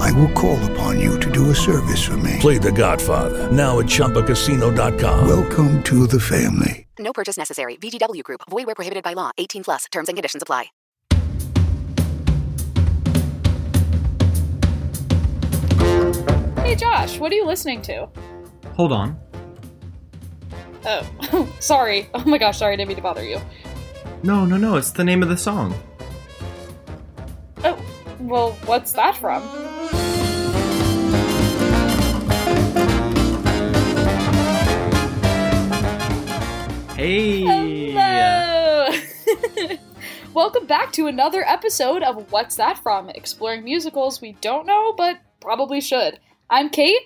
I will call upon you to do a service for me. Play The Godfather now at ChumbaCasino.com. Welcome to the family. No purchase necessary. VGW Group. Void where prohibited by law. 18 plus. Terms and conditions apply. Hey Josh, what are you listening to? Hold on. Oh, sorry. Oh my gosh, sorry, I didn't mean to bother you. No, no, no. It's the name of the song. Oh, well, what's that from? Hey. Hello! Welcome back to another episode of What's That From? Exploring musicals we don't know, but probably should. I'm Kate.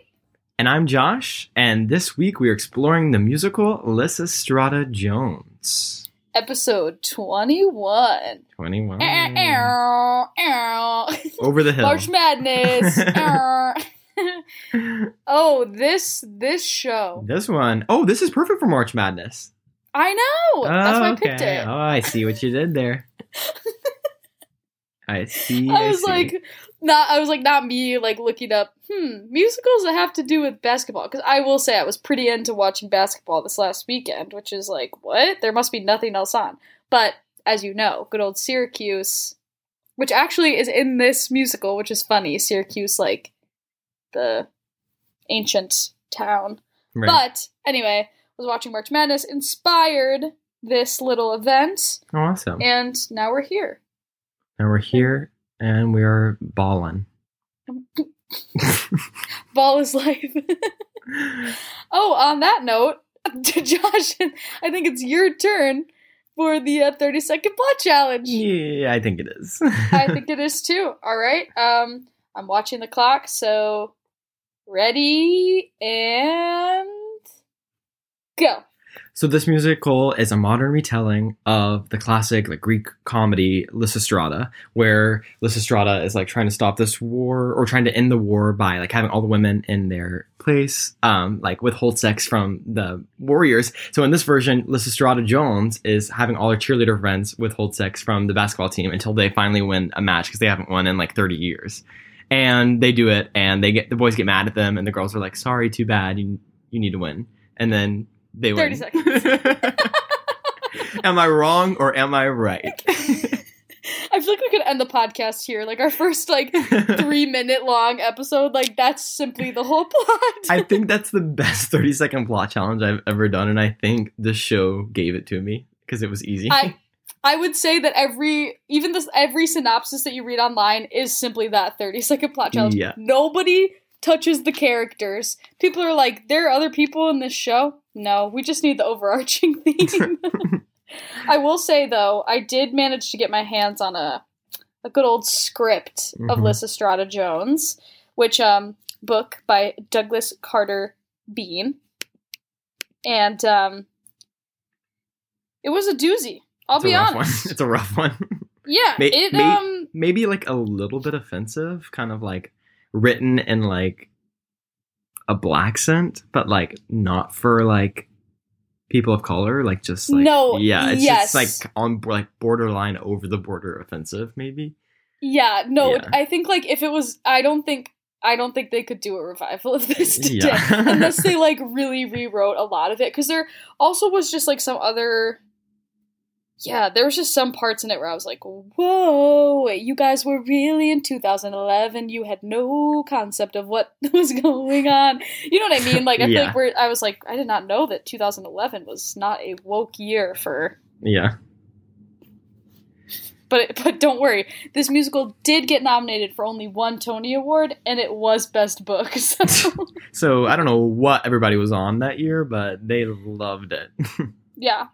And I'm Josh, and this week we are exploring the musical Lysistrata Jones. Episode 21. 21. Ow, ow. Over the hill. March Madness. Ow. oh, this this show. This one. Oh, this is perfect for March Madness. I know. That's why I picked okay. it. Oh, I see what you did there. I see. I was see. like, not. I was like, not me. Like looking up, hmm, musicals that have to do with basketball. Because I will say, I was pretty into watching basketball this last weekend, which is like, what? There must be nothing else on. But as you know, good old Syracuse, which actually is in this musical, which is funny. Syracuse, like the ancient town. Right. But anyway, was watching March Madness, inspired this little event, awesome. and now we're here. Now we're here, and we are balling. Ball is life. oh, on that note, Josh, I think it's your turn for the uh, 30 second plot challenge. yeah, I think it is. I think it is too. All right. Um, I'm watching the clock, so ready and go. So this musical is a modern retelling of the classic like Greek comedy Lysistrata, where Lysistrata is like trying to stop this war or trying to end the war by like having all the women in their place, um, like withhold sex from the warriors. So in this version, Lysistrata Jones is having all her cheerleader friends withhold sex from the basketball team until they finally win a match because they haven't won in like 30 years. And they do it, and they get the boys get mad at them, and the girls are like, "Sorry, too bad. You you need to win." And then they 30 win. seconds. am I wrong or am I right? I feel like we could end the podcast here. Like our first like three minute long episode, like that's simply the whole plot. I think that's the best 30 second plot challenge I've ever done, and I think the show gave it to me because it was easy. I I would say that every even this every synopsis that you read online is simply that 30 second plot challenge. Yeah. Nobody touches the characters. People are like, there are other people in this show. No, we just need the overarching theme. I will say though, I did manage to get my hands on a a good old script of Mhm. Lysistrata Jones, which um book by Douglas Carter Beane. And um it was a doozy. I'll It's be honest. one. It's a rough one. Yeah, it um Maybe like a little bit offensive, kind of like written in like a black scent, but like not for like people of color, like just like No, yeah, it's yes. just like on like borderline over the border offensive, maybe. yeah, no, Yeah. I think like if it was I don't think I don't think they could do a revival of this today Yeah. unless they like really rewrote a lot of it because there also was just like some other yeah, there was just some parts in it where I was like, "Whoa, you guys were really in 2011. You had no concept of what was going on." You know what I mean? Like, I feel Yeah. like we're. I was like, I did not know that 2011 was not a woke year for. Yeah. But but don't worry, this musical did get nominated for only one Tony Award, and it was Best Book. So So I don't know what everybody was on that year, but they loved it. yeah.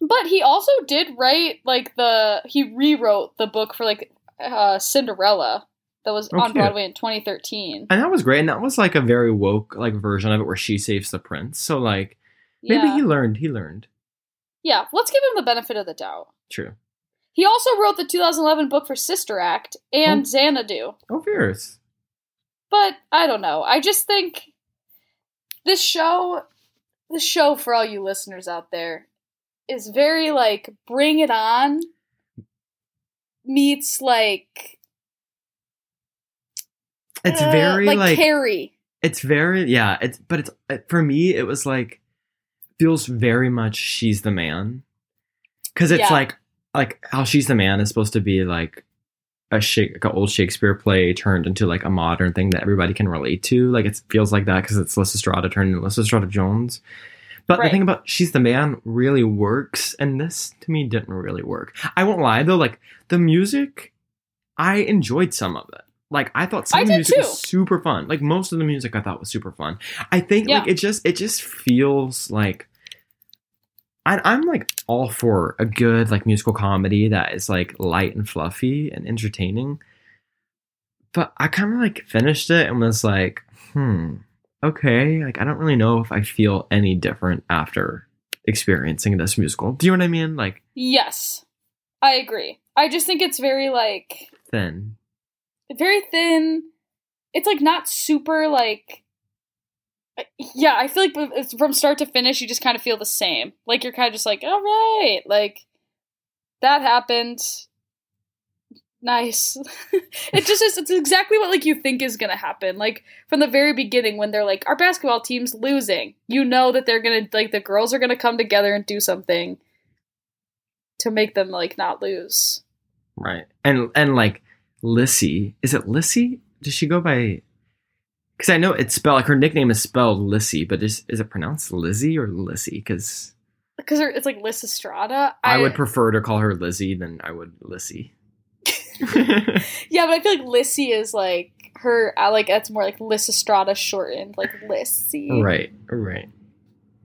But he also did write like the he rewrote the book for like uh, Cinderella that was Oh, on cute. Broadway in 2013. and that was great. And that was like a very woke like version of it where she saves the prince. So like maybe yeah. he learned. He learned. yeah, let's give him the benefit of the doubt. True. He also wrote the 2011 book for Sister Act and Oh. Xanadu. Oh, fierce. But I don't know. I just think this show, this show for all you listeners out there, is very like Bring It On meets like It's uh, very like, like Carrie. it's very yeah. It's but it's it- for me. It was like feels very much she's the man because it's Yeah. like like how she's the man is supposed to be like a Shak- like an old Shakespeare play turned into like a modern thing that everybody can relate to. Like it feels like that because it's Lysistrata turned into Lysistrata Jones. But Right. the thing about she's the man really works, and this to me didn't really work. I won't lie though, like the music, I enjoyed some of it. Like I thought some I of the music too. was super fun. Like most of the music I thought was super fun. I think like it just it just feels like I'm like all for a good like musical comedy that is like light and fluffy and entertaining. But I kind of like finished it and was like, hmm, okay. Like I don't really know if I feel any different after experiencing this musical. Do you know what I mean? Like Yes, I agree. I just think it's very like thin. very thin. It's like not super like. Yeah, I feel like it's from start to finish, you just kind of feel the same. Like you're kind of just like, all right, like that happened. Nice. it just is. It's exactly what like you think is gonna happen. Like from the very beginning, when they're like, our basketball team's losing, you know that they're gonna like the girls are gonna come together and do something to make them like not lose. Right. And and like Lissy, is it Lissy? Does she go by because I know it's spelled like her nickname is spelled Lissy, but is is it pronounced Lizzie or Lissy? Because because it's like Liz Estrada. I, would prefer to call her Lizzie than I would Lissy. Yeah, but I feel like Lissy is like her. I like that's more like Liz Estrada shortened, like Lissy, right, right.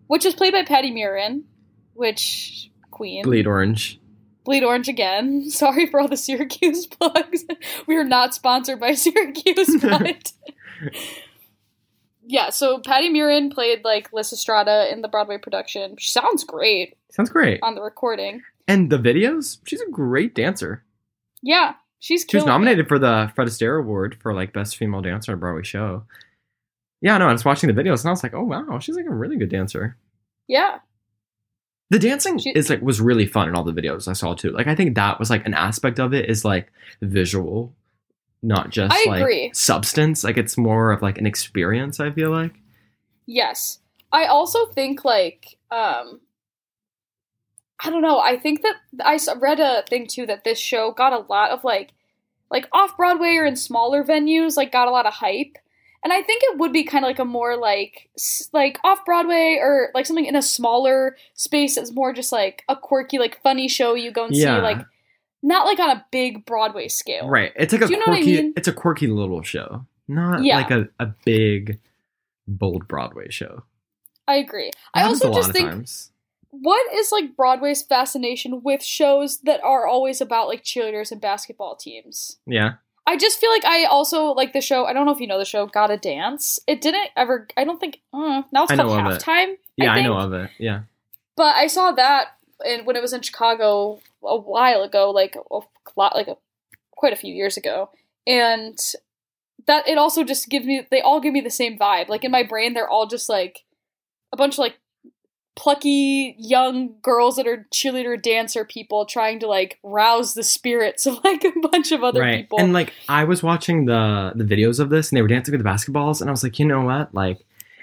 Which was played by Patti Murin, which Queen Bleed orange. Bleed Orange again. Sorry for all the Syracuse plugs. we are not sponsored by Syracuse, but yeah. So Patti Murin played like Liz Estrada in the Broadway production. She sounds great Sounds great. on the recording. And the videos, she's a great dancer. Yeah, she's She was killing it. nominated for the Fred Astaire Award for like best female dancer on a Broadway show. Yeah, no, I was watching the videos and I was like, oh wow, she's like a really good dancer. Yeah, The dancing She- is like was really fun in all the videos I saw too. Like I think that was like an aspect of it is like visual, not just I like agree. substance. Like it's more of like an experience. I feel like. Yes. I also think like um I don't know. I think that I read a thing too that this show got a lot of like like off Broadway or in smaller venues like got a lot of hype. And I think it would be kind of like a more like like off Broadway or like something in a smaller space that's more just like a quirky like funny show you go and Yeah. see like not like on a big Broadway scale. Right. It's like a you know what I quirky. mean? It's a quirky little show, not Yeah. like a, a big, bold Broadway show. I agree. I also a lot just of think times. What is like Broadway's fascination with shows that are always about like cheerleaders and basketball teams? Yeah. I just feel like I also like the show. I don't know if you know the show Gotta Dance. It didn't ever. I don't think. Uh, now it's I called of it. Halftime. Yeah, I, think. know of it. Yeah. But I saw that and when it was in Chicago a while ago, like a lot, like a quite a few years ago, and that it also just gives me. They all give me the same vibe. Like in my brain, they're all just like a bunch of like plucky young girls that are cheerleader dancer people trying to like rouse the spirits of like a bunch of other right. people. And like I was watching the the videos of this, and they were dancing with the basketballs, and I was like, you know what? Like,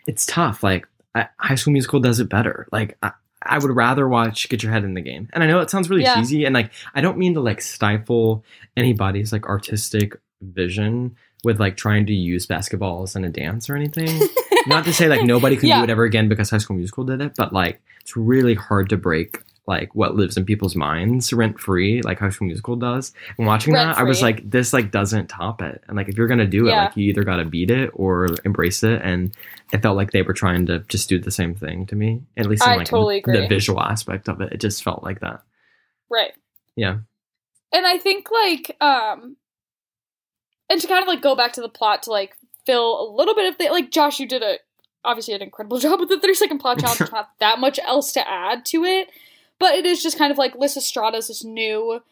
it's tough. Like I, High School Musical does it better. Like I, I would rather watch Get Your Head in the Game. And I know it sounds really Yeah. cheesy, and like I don't mean to like stifle anybody's like artistic vision with like trying to use basketballs in a dance or anything. Not to say like nobody can Yeah. do it ever again because High School Musical did it, but like it's really hard to break like what lives in people's minds rent free, like High School Musical does. And watching that, I was like, this like doesn't top it. And like if you're gonna do it, Yeah. like you either gotta beat it or embrace it. And it felt like they were trying to just do the same thing to me. At least in I like totally the agree. visual aspect of it. It just felt like that. Right. Yeah. And I think like um and to kind of like go back to the plot to like fill a little bit of the like Josh, you did a obviously an incredible job with the 30 second plot challenge. There's not that much else to add to it. But it is just kind of like Lysistrata is this new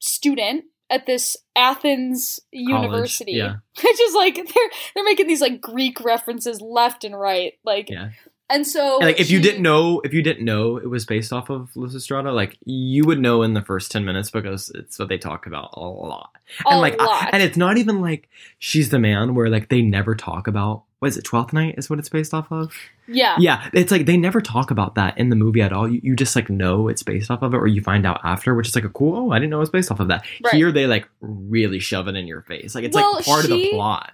student at this Athens university. yeah. Which is like they're they're making these like Greek references left and right. Like Yeah. And so And, like if you didn't know if you didn't know it was based off of Lysistrata, like you would know in the first 10 minutes because it's what they talk about a lot. a and like I- lot. and it's not even like she's the man where like they never talk about what is it, Twelfth Night is what it's based off of? yeah. Yeah, it's like they never talk about that in the movie at all. You, you just like know it's based off of it, or you find out after, which is like a cool. Oh, I didn't know it was based off of that. Right. Here they like really shove it in your face, like it's Well, like part of the plot.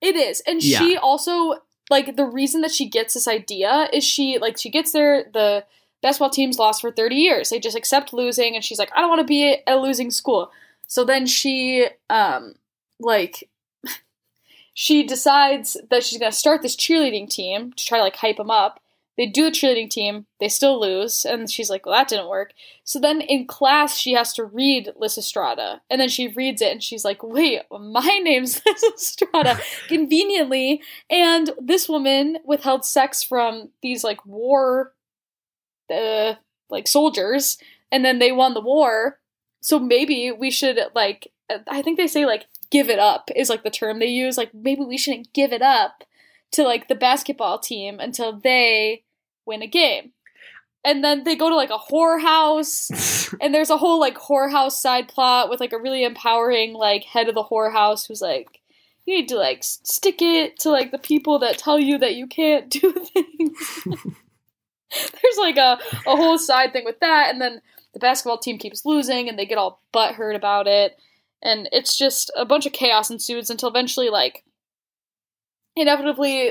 It is. And Yeah. she also like the reason that she gets this idea is she like she gets there the basketball team's lost for 30 years. They just accept losing and she's like I don't want to be a losing school. So then she um like she decides that she's going to start this cheerleading team to try to like hype them up. They do the cheerleading team, they still lose, and she's like, Well, that didn't work. So then in class, she has to read Lysistrata, and then she reads it, and she's like, Wait, my name's Lysistrata, conveniently. And this woman withheld sex from these like war, uh, like soldiers, and then they won the war. So maybe we should like, I think they say like, give it up is like the term they use. Like maybe we shouldn't give it up to like the basketball team until they win a game. And then they go to like a whorehouse, and there's a whole like whorehouse side plot with like a really empowering like head of the whorehouse who's like, you need to like stick it to like the people that tell you that you can't do things. there's like a, a whole side thing with that, and then the basketball team keeps losing, and they get all butthurt about it, and it's just a bunch of chaos ensues until eventually like inevitably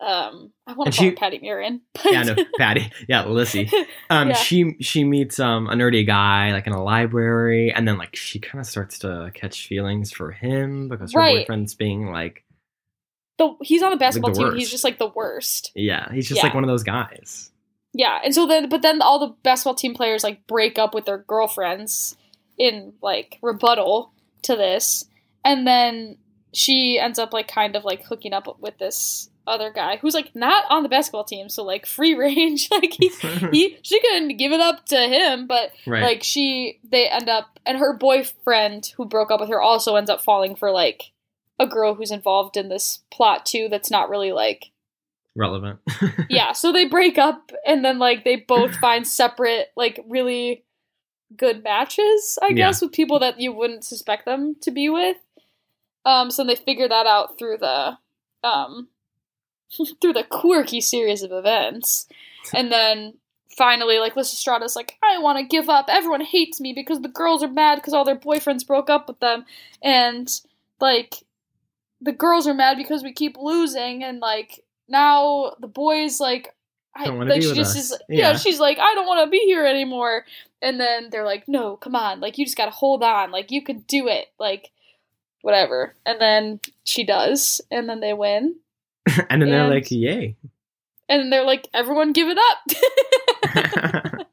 um I want to call she- her Patti Murin. But yeah, no, Patti. Yeah, Lissy. Um, Yeah. she she meets um a nerdy guy like in a library, and then like she kind of starts to catch feelings for him because her Right. boyfriend's being like, the, he's on the basketball the team. worst. He's just like the worst. yeah, he's just Yeah. like one of those guys. Yeah, and so then, but then all the basketball team players like break up with their girlfriends in like rebuttal to this, and then she ends up like kind of like hooking up with this other guy who's like not on the basketball team, so like free range. like he, he she couldn't give it up to him, but Right. like she they end up and her boyfriend who broke up with her also ends up falling for like a girl who's involved in this plot too. That's not really like Relevant. yeah, so they break up and then like they both find separate like really good matches, I Yeah. guess, with people that you wouldn't suspect them to be with. Um so they figure that out through the um through the quirky series of events. And then finally like Lysistrata's like, I want to give up. Everyone hates me because the girls are mad because all their boyfriends broke up with them and like the girls are mad because we keep losing and like now the boys like I, Don't like she just us. is yeah. Yeah. she's like I don't want to be here anymore and then they're like no come on like you just got to hold on like you can do it like whatever and then she does and then they win and then they're like, "Yay!" and then they're like everyone give it up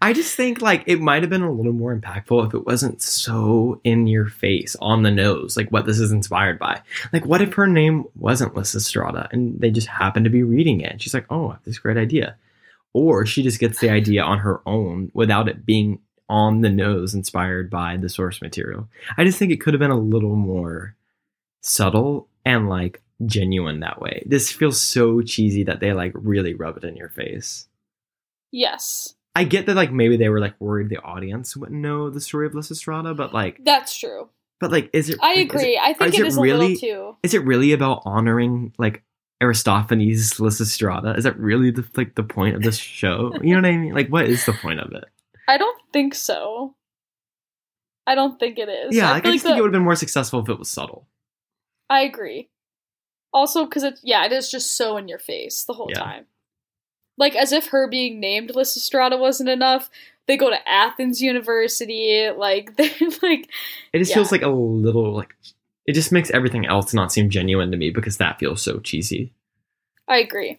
I just think like it might have been a little more impactful if it wasn't so in your face, on the nose, like what this is inspired by. Like, what if her name wasn't Lysistrata and they just happened to be reading it? And she's like, "Oh, I have this great idea," or she just gets the idea on her own without it being on the nose, inspired by the source material. I just think it could have been a little more subtle and like genuine that way. This feels so cheesy that they like really rub it in your face. yes I get that like maybe they were like worried the audience wouldn't know the story of Lysistrata, but like that's true but like is it I like, is agree it- I think is it is really a little too is it really about honoring like Aristophanes Lysistrata? Is that really the like the point of this show? You know what I mean? Like, what is the point of it? I don't think so. I don't think it is. Yeah, I like, I just the- think it would have been more successful if it was subtle. I agree. Also, because it, yeah, it is just so in your face the whole Yeah. time. Like as if her being named Lysistrata wasn't enough. They go to Athens University. Like they're like, It just Yeah. feels like a little like it just makes everything else not seem genuine to me because that feels so cheesy. I agree.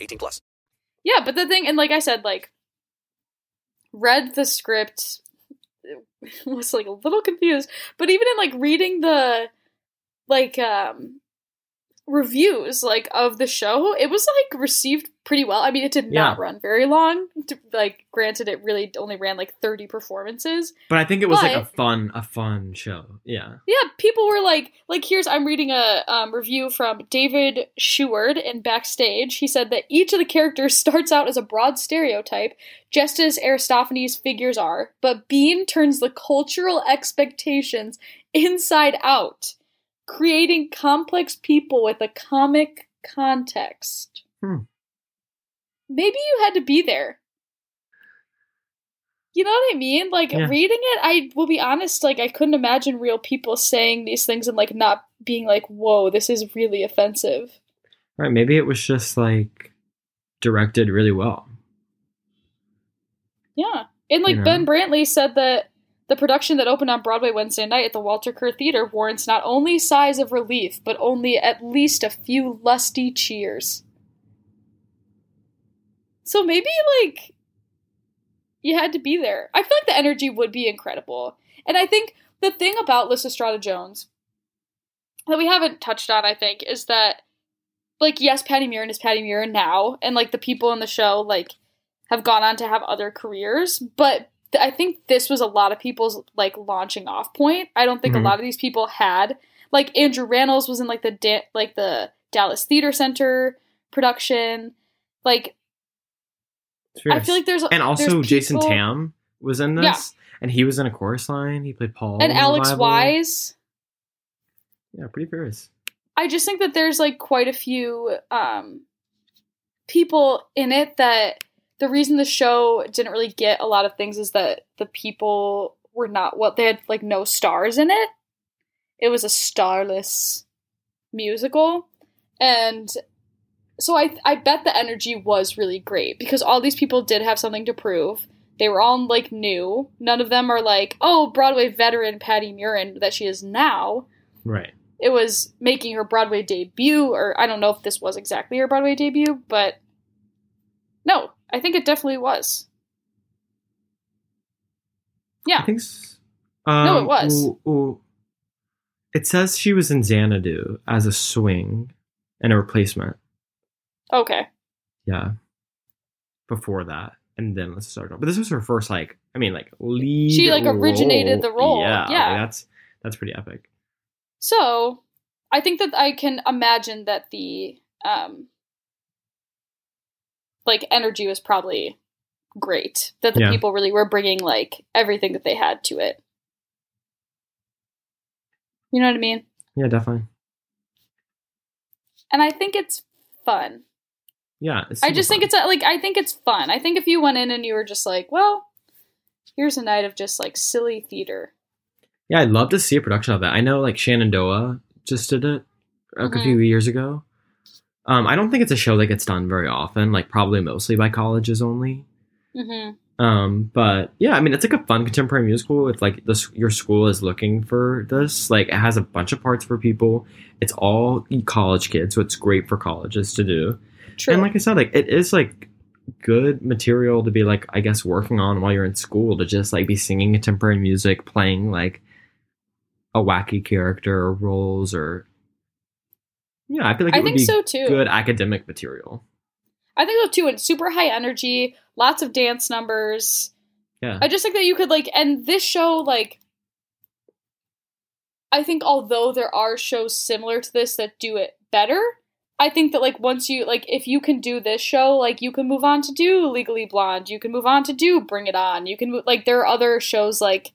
18 plus. Yeah, but the thing, and like I said, like read the script, was like a little confused. But even in like reading the like um reviews like of the show, it was like received pretty well. I mean, it did not run very long. Like, granted, it really only ran like thirty performances. But I think it was like a fun a fun show. Yeah. Yeah, people were like, like here's I'm reading a um, review from David Sheward in Backstage. He said that each of the characters starts out as a broad stereotype, just as Aristophanes' figures are, but Beane turns the cultural expectations inside out, creating complex people with a comic context. Hmm. Maybe you had to be there. You know what I mean? Like Yeah. reading it, I will be honest, like I couldn't imagine real people saying these things and like not being like, "Whoa, this is really offensive." Right. Maybe it was just like directed really well. Yeah. And like You know? Ben Brantley said that the production that opened on Broadway Wednesday night at the Walter Kerr Theater warrants not only sighs of relief, but only at least a few lusty cheers. So maybe like you had to be there. I feel like the energy would be incredible. And I think the thing about Lysistrata Jones that we haven't touched on, I think, is that like yes, Patti Murin is Patti Murin now, and like the people in the show like have gone on to have other careers, but th- I think this was a lot of people's like launching off point. I don't think Mhm. a lot of these people had like Andrew Rannells was in like the da- like the Dallas Theater Center production. Like I feel like there's and also there's Jason people- Tam was in this, Yeah. and he was in a chorus line. He played Paul and Alex Revival. Wyse. Yeah, pretty fierce. I just think that there's like quite a few um people in it that the reason the show didn't really get a lot of things is that the people were not what they had like no stars in it. It was a starless musical and so I I bet the energy was really great because all these people did have something to prove. They were all like new. None of them are like, "Oh, Broadway veteran Patti Murin that she is now." Right. it was making her Broadway debut, or I don't know if this was exactly her Broadway debut, but no, I think it definitely was. Yeah. I think. s- No, it um, was. ooh, ooh. It says she was in Xanadu as a swing and a replacement. okay. Yeah. Before that, and then let's start. But this was her first, like, I mean, like lead. She, like, originated the role, Yeah, like, yeah. that's that's pretty epic. So I think that I can imagine that the um like energy was probably great. That the Yeah. people really were bringing like everything that they had to it. You know what I mean? Yeah, definitely. And I think it's fun. Yeah, it's I just think it's a, like I think it's fun. I think if you went in and you were just like, well, here's a night of just like silly theater. Yeah, I'd love to see a production of that. I know like Shenandoah just did it. like, a Mhm. few years ago. Um, I don't think it's a show that gets done very often, like probably mostly by colleges only. hmm Um, but yeah, I mean, it's like a fun contemporary musical. If like this, your school is looking for this, like it has a bunch of parts for people. It's all college kids, so it's great for colleges to do. True. And like I said, like it is like good material to be like, I guess, working on while you're in school to just like be singing contemporary music, playing like a wacky character or roles or yeah, I feel like it I would think be so, too. good academic material. I think so too. And super high energy, lots of dance numbers. Yeah. I just think that you could like, and this show, like, I think although there are shows similar to this that do it better, I think that like once you like, if you can do this show, like you can move on to do Legally Blonde, you can move on to do Bring It On, you can like there are other shows like.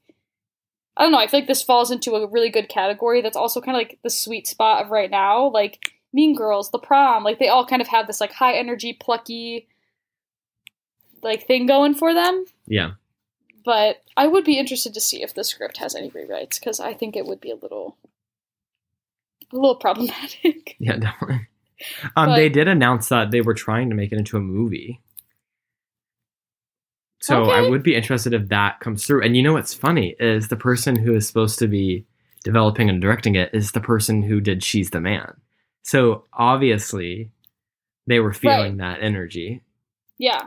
I don't know. I feel like this falls into a really good category. That's also kind of like the sweet spot of right now. Like Mean Girls, The Prom, like they all kind of have this like high energy, plucky, like thing going for them Yeah. but I would be interested to see if the script has any rewrites because I think it would be a little, a little problematic. Yeah, definitely. Um, But- they did announce that they were trying to make it into a movie. So I would be interested if that comes through. And you know what's funny is the person who is supposed to be developing and directing it is the person who did She's the Man. So obviously they were feeling that energy. yeah,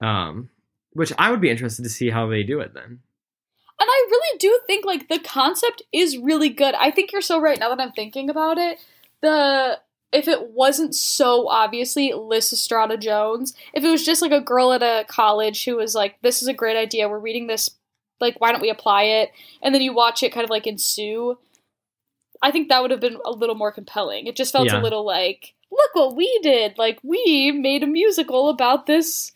Um, which I would be interested to see how they do it then. and I really do think like the concept is really good. I think you're so right now that I'm thinking about it. The if it wasn't so obviously Liz Estrada Jones, if it was just like a girl at a college who was like, "This is a great idea. We're reading this. Like, why don't we apply it?" And then you watch it kind of like ensue. I think that would have been a little more compelling. It just felt Yeah. a little like, "Look what we did! Like, we made a musical about this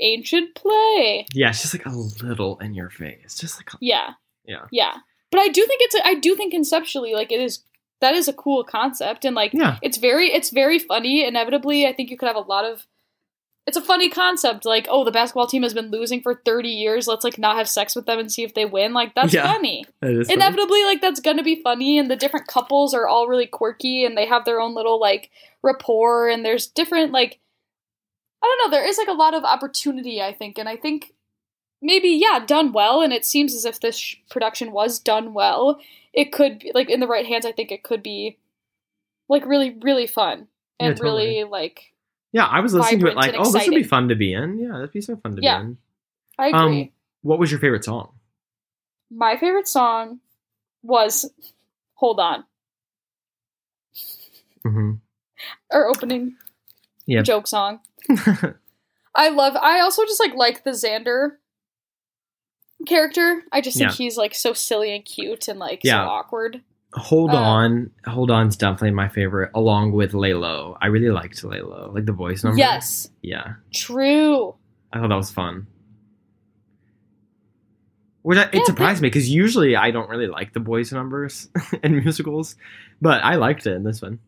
ancient play." Yeah, it's just like a little in your face. Just like, Yeah. yeah. Yeah. But I do think it's a, I do think conceptually like it is that is a cool concept and like Yeah. it's very it's very funny inevitably I think you could have a lot of it's a funny concept like oh the basketball team has been losing for 30 years let's like not have sex with them and see if they win like that's Yeah. funny. That is funny. Inevitably like that's going to be funny and the different couples are all really quirky and they have their own little like rapport and there's different like I don't know there is like a lot of opportunity I think and I think maybe yeah done well and it seems as if this sh- production was done well it could be like in the right hands i think it could be like really really fun Yeah, and totally. really like Yeah, I was listening to it like, oh, this would be fun to be in. Yeah, that'd be so fun to Yeah. be in. i agree Um, what was your favorite song? my favorite song was hold on Mm-hmm. our opening Yeah. joke song i love i also just like like the xander character i just think Yeah. he's like so silly and cute and like Yeah. so awkward Hold Uh, on, hold on's definitely my favorite, along with Lay Low. I really liked Lay Low, like the voice number. yes Yeah, true I thought that was fun. Which I, Yeah, it surprised me because usually I don't really like the boys numbers in musicals, but I liked it in this one.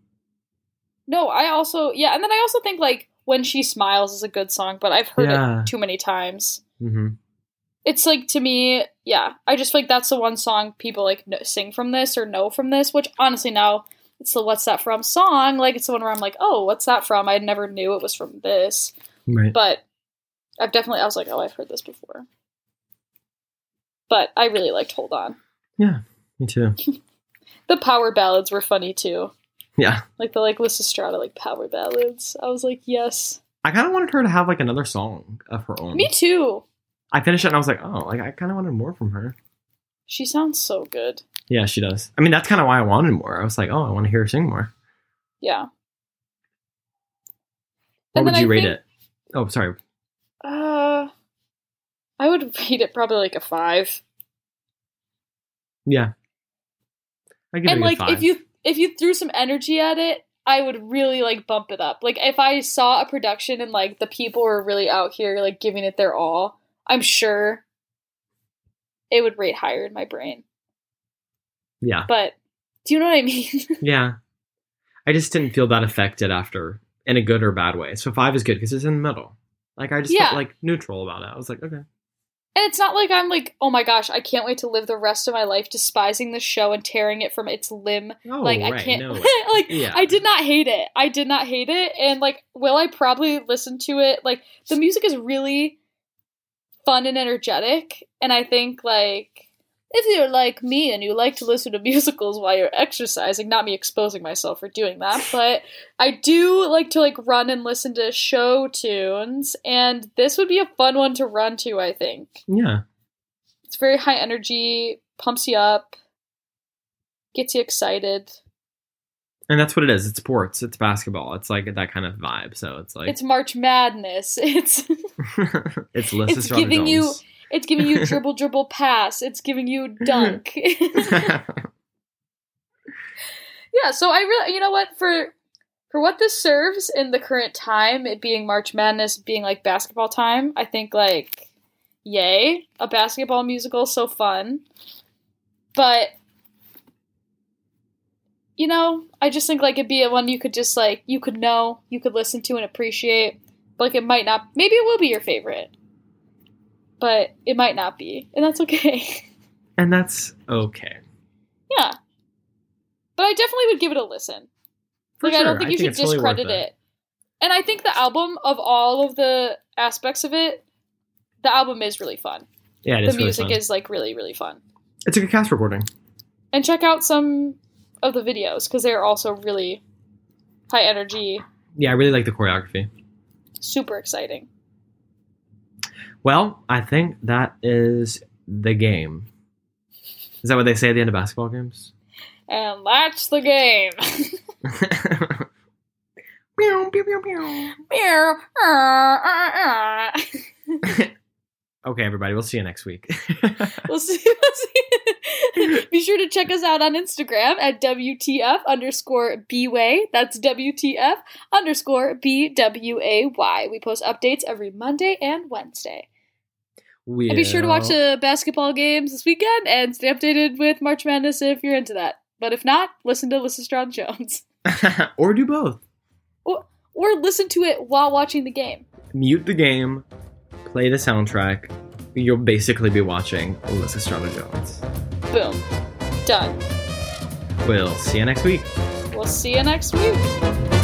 No, I also yeah, and then I also think like when she smiles is a good song, but I've heard Yeah. it too many times. hmm It's like to me, yeah, I just feel like that's the one song people like kn- sing from this or know from this. Which honestly now it's the "What's That From" song. Like it's the one where I'm like, oh, what's that from? I never knew it was from this, Right. but I've definitely I was like, oh, I've heard this before. But I really liked "Hold On." yeah, me too. The power ballads were funny too, Yeah, like the like Liz Estrada like power ballads. I was like, yes, I kind of wanted her to have like another song of her own. me too. I finished it and I was like, oh, like I kind of wanted more from her. She sounds so good. Yeah, she does. I mean, that's kind of why I wanted more. I was like, oh, I want to hear her sing more. Yeah. What And would you I rate think- it? Oh, sorry. Uh, I would rate it probably like a five. Yeah. I give and it a like if you if you threw some energy at it, I would really like bump it up. Like if I saw a production and like the people were really out here like giving it their all, I'm sure it would rate higher in my brain. yeah, But do you know what I mean? yeah. I just didn't feel that affected after in a good or bad way. So five is good because it's in the middle. Like I just Yeah. felt like neutral about it. I was like, okay. And it's not like I'm like, oh my gosh, I can't wait to live the rest of my life despising the show and tearing it from its limb. Oh, like I can't no like Yeah. I did not hate it. I did not hate it. And like will I probably listen to it? Like the music is really fun and energetic. And I think like if you're like me and you like to listen to musicals while you're exercising, not me exposing myself for doing that, but I do like to like run and listen to show tunes, and this would be a fun one to run to, I think. Yeah. It's very high energy, pumps you up, gets you excited. And that's what it is. It's sports. It's basketball. It's like that kind of vibe. So it's like It's March Madness. It's it's it's giving you it's giving you dribble dribble pass. It's giving you dunk. yeah, so I really, you know what, for for what this serves in the current time, it being March Madness, being like basketball time, I think like, yay, a basketball musical, is so fun. But you know, I just think like it'd be a one you could just like you could know, you could listen to and appreciate. But like it might not. Maybe it will be your favorite, but it might not be, and that's okay. and that's okay. yeah, but I definitely would give it a listen. For like I don't think I you think should it's totally discredit it. And I think the album of all of the aspects of it, the album is really fun. Yeah, it the is really music fun. is like really really fun. It's a good cast recording. And check out some of the videos because they're also really high energy, Yeah, I really like the choreography. super exciting. Well, I think that is the game. Is that what they say at the end of basketball games? And that's the game. Meow, pew, pew, pew. Meow. Uh, uh, uh. Okay, everybody, we'll see you next week. We'll see. We'll see. Be sure to check us out on Instagram at WTF underscore BWay. That's WTF underscore BWAY. We post updates every Monday and Wednesday. we And be sure to watch the basketball games this weekend and stay updated with March Madness if you're into that. But if not, listen to Strong Jones. or do both. Or, or listen to it while watching the game. Mute the game, play the soundtrack. You'll basically be watching Alyssa Strada Jones. Boom. Done. We'll see you next week. We'll see you next week.